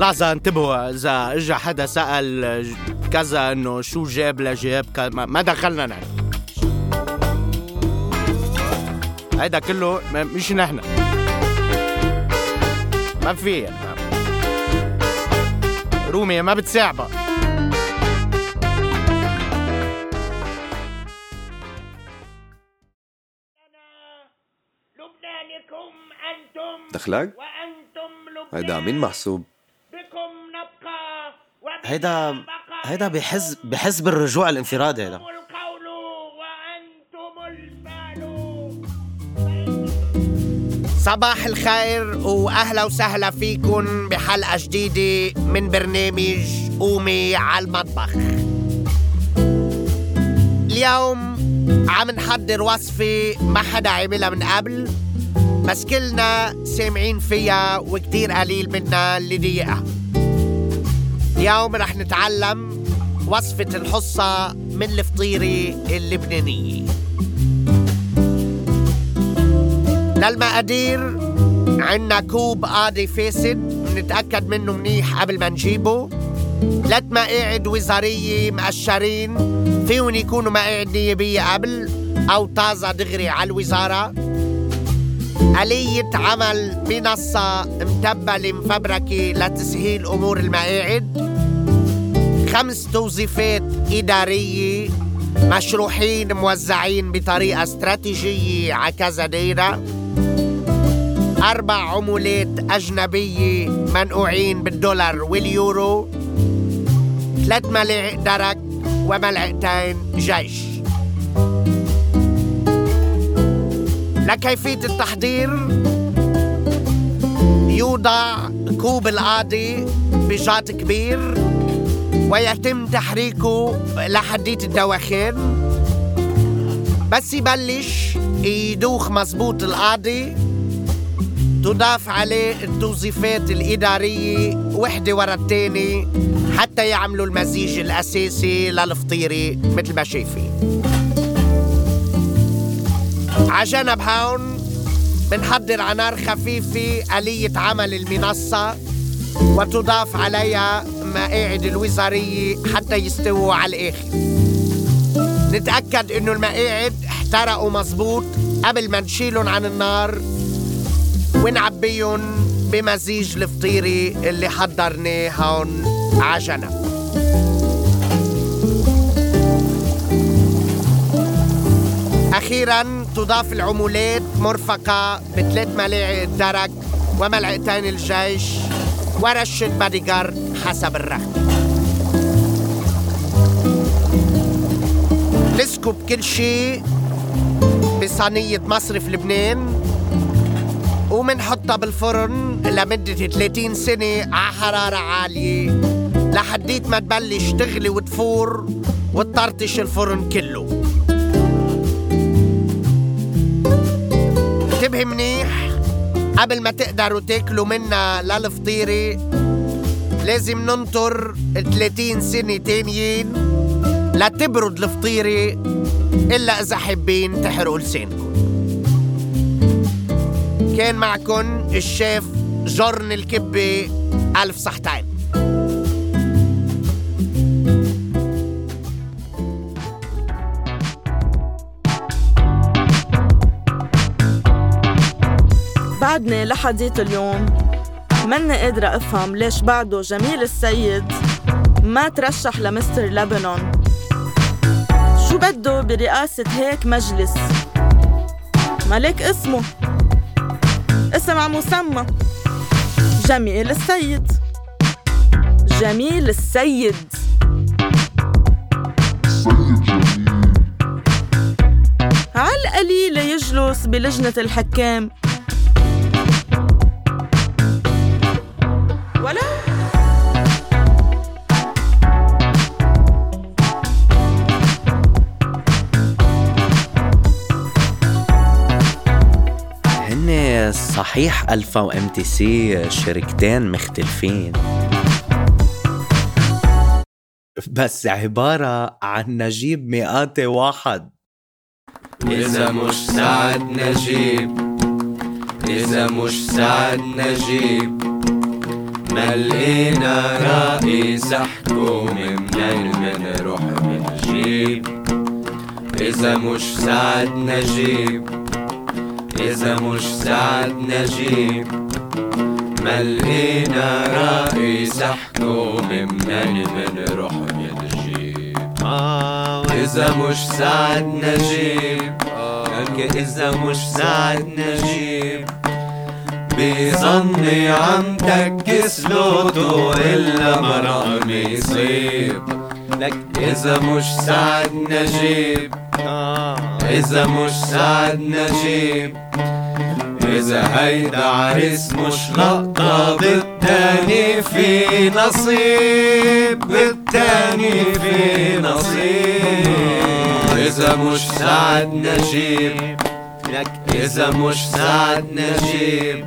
لحظة انتبهوا إذا إجا حدا سأل كذا إنه شو جاب لجاب ما دخلنا نحن. هيدا كله مش نحن. ما في. رومي ما بتساعبها دخلك؟ هيدا مين محسوب؟ هيدا هيدا بحز بحز بالرجوع الانفرادي هيدا. صباح الخير وأهلا وسهلا فيكم بحلقة جديدة من برنامج قومي على المطبخ. اليوم عم نحضر وصفة ما حدا عملها من قبل. بس كلنا سامعين فيها وكتير قليل منا اللي ضيقها اليوم رح نتعلم وصفة الحصة من الفطيرة اللبنانية. للمقادير عنا كوب قاضي فاسد نتأكد منه منيح قبل ما نجيبه. ثلاث مقاعد وزارية مقشرين فيهم يكونوا مقاعد نيابية قبل أو طازة دغري على الوزارة. آلية عمل منصة متبلة مفبركة لتسهيل أمور المقاعد خمس توظيفات إدارية مشروحين موزعين بطريقة استراتيجية على كذا دايرة. أربع عملات أجنبية منقوعين بالدولار واليورو. ثلاث ملاعق درك وملعقتين جيش. لكيفية التحضير؟ يوضع كوب القاضي بجاط كبير ويتم تحريكه لحدية الدواخين. بس يبلش يدوخ مزبوط القاضي تضاف عليه التوظيفات الإدارية وحدة ورا التاني حتى يعملوا المزيج الأساسي للفطيرة مثل ما شايفين. عجنب هون بنحضر على نار خفيفة آلية عمل المنصة وتضاف عليها مقاعد الوزارية حتى يستووا على الآخر. نتأكد إنه المقاعد احترقوا مزبوط قبل ما نشيلهم عن النار ونعبيهم بمزيج الفطيرة اللي حضرناه هون عجنب أخيرا تضاف العمولات مرفقة بثلاث ملاعق درك وملعقتين الجيش ورشة بادي حسب الرغبة نسكب كل شيء بصينية مصرف لبنان ومنحطها بالفرن لمدة 30 سنة على حرارة عالية لحديت ما تبلش تغلي وتفور وتطرطش الفرن كله. قبل ما تقدروا تاكلوا منها للفطيرة لازم ننطر 30 سنة تانيين لتبرد الفطيرة إلا إذا حابين تحرقوا لسانكم. كان معكم الشيف جرن الكبة ألف صحتين بعدني لحديت اليوم. مني قادرة أفهم ليش بعده جميل السيد ما ترشح لمستر لبنان. شو بده برئاسة هيك مجلس؟ ملك اسمه. اسم على مسمى. جميل السيد. جميل السيد. على القليلة يجلس بلجنة الحكام. صحيح ألفا و MTC شركتين مختلفين. بس عبارة عن نجيب ميقاتي واحد. إذا مش سعد نجيب إذا مش سعد نجيب. ملقينا رئيس حكومة منين منروح منجيب إذا مش سعد نجيب إذا مش سعد نجيب. ملقينا رئيس حكومة منين منروح منجيب إذا مش سعد نجيب إذا مش سعد نجيب. بظني عم تكس لوتو إلا مرام يصيب. لك إذا مش سعد نجيب. إذا مش سعد نجيب إذا هيدا عريس مش لقطة بالتاني في نصيب بالتاني في نصيب. إذا مش سعد نجيب إذا مش سعد نجيب.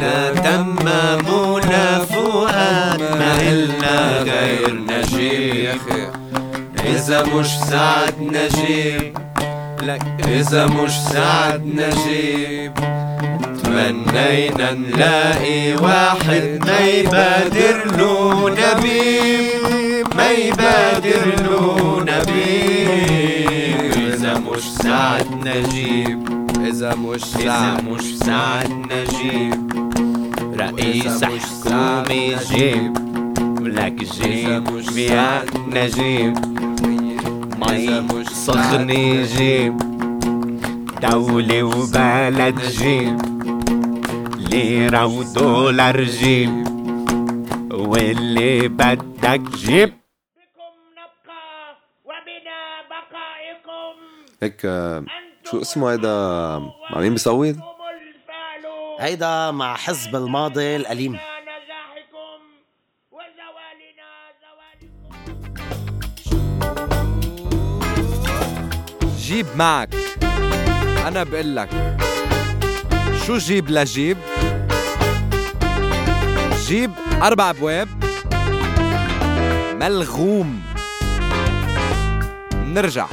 لا تمام ولا فؤاد ما إلنا غير نجيب. إذا مش سعد نجيب. لك إذا مش سعد نجيب. تمنينا نلاقي واحد ما يبادر له نبيب. ما يبادر له نبيب. إذا مش سعد نجيب. إذا مش سعد مش سعد نجيب رئيس حكومة جيب. لك جيب يا نجيب. مي صخني جيب دولة وبلد جيب. ليرة ودولار جيب. واللي بدك جيب. بكم نبقى وبنا بقائكم. هيك آه، شو اسمه هيدا؟ مع مين بيصوت؟ هيدا مع حزب الماضي الأليم. جيب معك. أنا بقول لك شو جيب لجيب؟ جيب أربع أبواب ملغوم. نرجع.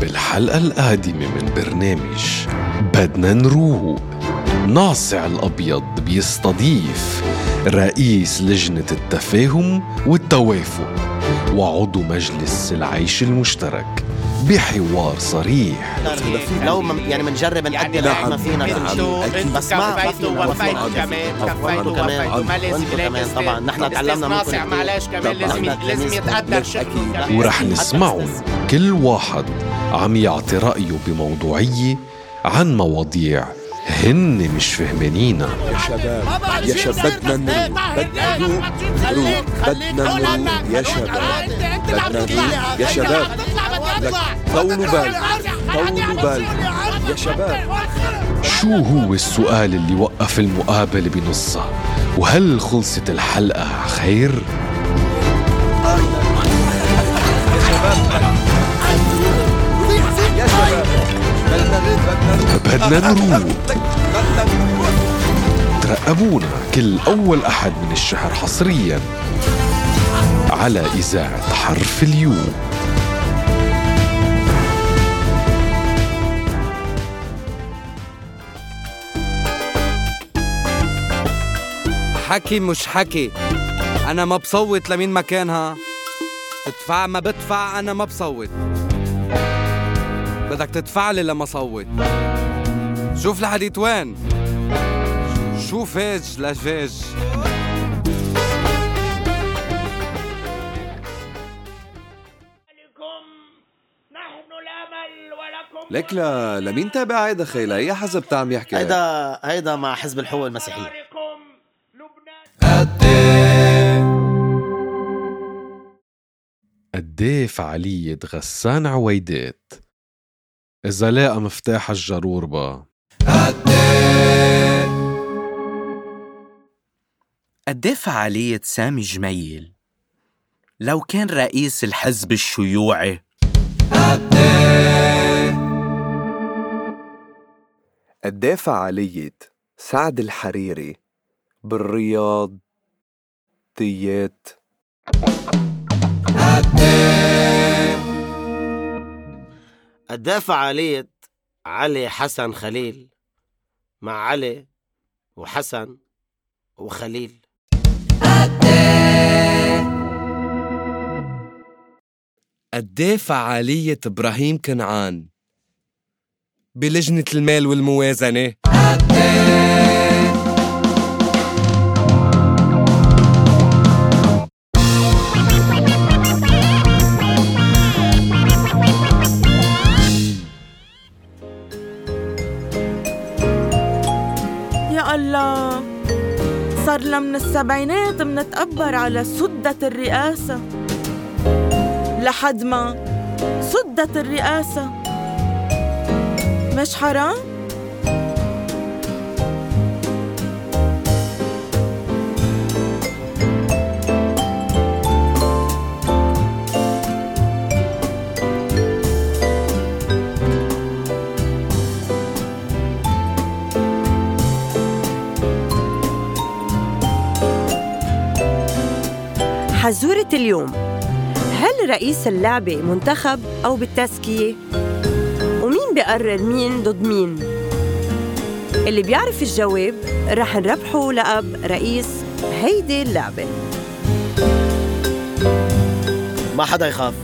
بالحلقة القادمة من برنامج بدنا نروق. ناصع الأبيض بيستضيف رئيس لجنة التفاهم والتوافق وعضو مجلس العيش المشترك بحوار صريح لو من يعني بنجرب نقدم نعم. ما فينا نعم. بس ما ما كفيتوا فينا وفيتوا. كمان كفيتوا كمان ما لازم كمان طبعا نحن تعلمنا منكم ناصع كتير. معلش كمان. لازم لازم يتقدر كمان. ورح نسمعهم كل واحد عم يعطي رأيه بموضوعية عن مواضيع هن مش فهمانينا يا شباب يا شباب بدنا نروق بدنا نروق يا شباب. بدنا نروق يا شباب. طولوا بالكم طولوا بالكم يا شباب. شو هو السؤال اللي وقف المقابلة بنصها؟ وهل خلصت الحلقة خير؟ بدنا نروق ترقبونا كل أول أحد من الشهر حصريا على إذاعة حرف اليوم حكي مش حكي. أنا ما بصوت لمين مكانها تدفع ما بدفع أنا ما بصوت. بدك تدفع لي لما صوت. شوف لحديت وين شو فاج لفاج لكم نحن الامل ولكم لك لا لمين تابع هيدا خيلا أي حزب تعم يحكي؟ هيدا هيدا مع حزب الحقوق المسيحية. قديه فعالية غسان عويدات. إذا لاقى مفتاح الجرور بقى قد فعالية سامي جميل. لو كان رئيس الحزب الشيوعي. قد إيه فعالية سعد الحريري بالرياض ديات قد إيه فعالية علي حسن خليل. مع علي وحسن وخليل. قديه فعالية إبراهيم كنعان؟ بلجنة المال والموازنة. الله. صار من السبعينات منتقبر على سدة الرئاسة. لحد ما سدت الرئاسة. مش حرام؟ حزورة اليوم. هل رئيس اللعبة منتخب أو بالتزكية؟ ومين بيقرر مين ضد مين؟ اللي بيعرف الجواب رح نربحه لقب رئيس هيدي اللعبة. ما حدا يخاف.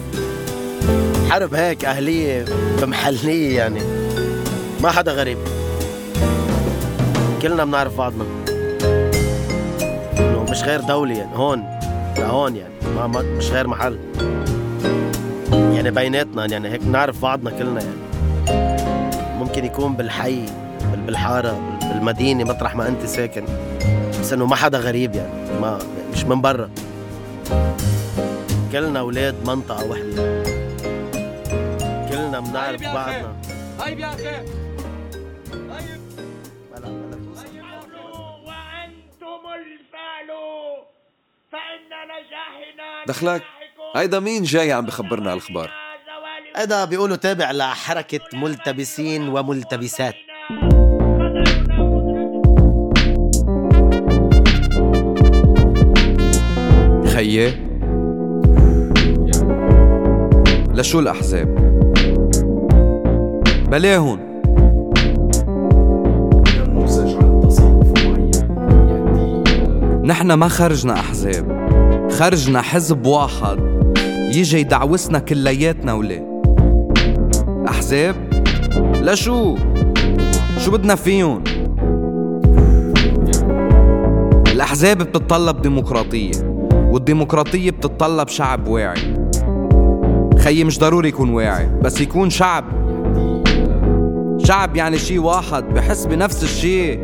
حرب هيك أهلية بمحلية يعني. ما حدا غريب. كلنا بنعرف بعضنا. مش غير دولة يعني هون. لهون يعني ما, ما مش غير محل. يعني بيناتنا يعني هيك بنعرف بعضنا كلنا يعني. ممكن يكون بالحي بال- بالحارة بال- بالمدينة مطرح ما أنت ساكن بس إنه ما حدا غريب يعني ما مش من برا. كلنا أولاد منطقة وحدة. كلنا بنعرف بعضنا. طيب يا أخي توصل. وأنتم الفعل فإن نجاحنا دخلك هيدا مين جاي عم بخبرنا الأخبار؟ هذا بيقولوا تابع لحركة ملتبسين وملتبسات. خيي لشو الأحزاب؟ بلاهن نحن ما خرجنا أحزاب خرجنا حزب واحد يجي يدعوسنا كلياتنا وليه أحزاب؟ لشو؟ شو بدنا فيهم؟ الأحزاب بتتطلب ديمقراطية والديمقراطية بتتطلب شعب واعي خيي مش ضروري يكون واعي بس يكون شعب شعب يعني شي واحد بحس بنفس الشي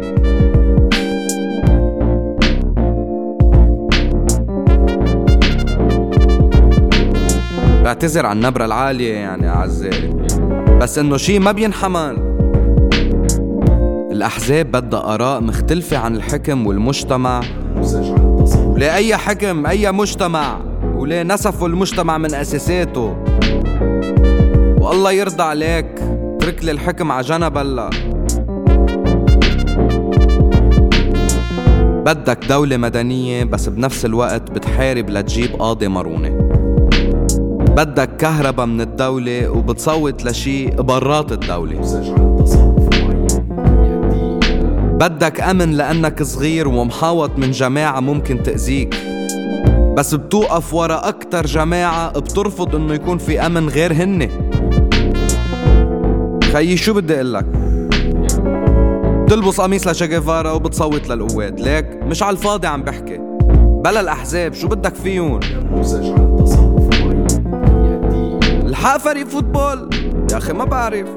بعتذر عن النبرة العالية يعني أعزائي بس إنه شي ما بينحمل. الأحزاب بدها آراء مختلفة عن الحكم والمجتمع. وليه أي حكم أي مجتمع؟ وليه نسفوا المجتمع من أساساته؟ والله يرضى عليك. اترك لي الحكم على جنب هلا. بدك دولة مدنية بس بنفس الوقت بتحارب لتجيب قاضي مرونة. بدك كهرباء من الدولة وبتصوت لشي برات الدولة. بدك أمن لأنك صغير ومحاوط من جماعة ممكن تأذيك. بس بتوقف ورا أكتر جماعة بترفض إنه يكون في أمن غير هن. خيي شو بدي أقلك بتلبس قميص لشيغيفارا وبتصوت للقوات. ليك مش على الفاضي عم بحكي. بلا الأحزاب شو بدك فيهم؟ الحق فريق فوتبول. يا أخي ما بعرف.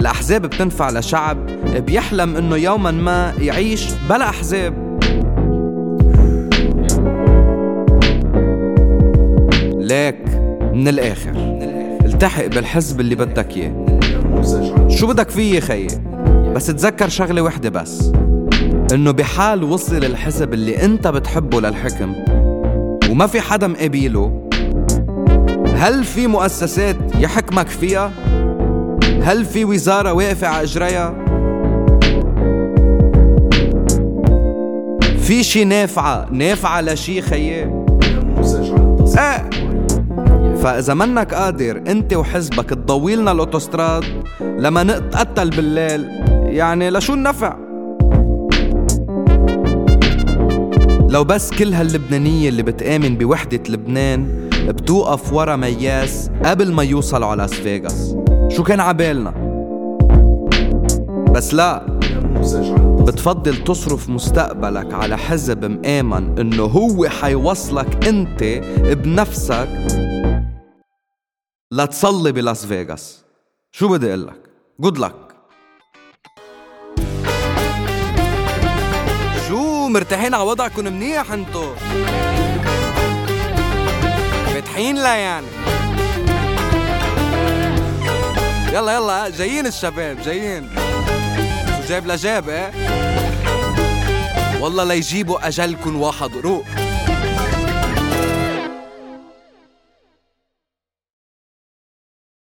الأحزاب بتنفع لشعب بيحلم إنه يوما ما يعيش بلا أحزاب. ليك من الآخر. التحق بالحزب اللي بدك إياه. شو بدك فيه خيي بس تذكر شغلة وحدة بس. إنه بحال وصل الحزب اللي أنت بتحبه للحكم وما في حدا مقابله هل في مؤسسات يحكمك فيها؟ هل في وزارة واقفة على إجريها؟ في شي نافعة نافعة لشي خيي؟ إيه فإذا منك قادر أنت وحزبك تضويلنا الأوتوستراد لما نتقتل بالليل يعني لشو النفع؟ لو بس كل هاللبنانية اللي بتآمن بوحدة لبنان بتوقف ورا مياس قبل ما يوصلوا على لاس فيغاس. شو كان عبالنا؟ بس لا بتفضل تصرف مستقبلك على حزب مآمن إنه هو حيوصلك أنت بنفسك لتصلي بلاس فيغاس. شو بدي أقول لك؟ Good luck مرتاحين على وضعكم منيح انتو. فاتحين لا يعني. يلا يلا جايين الشباب جايين. جاب لجاب إيه؟ والله ليجيبوا اجلكن واحد روق.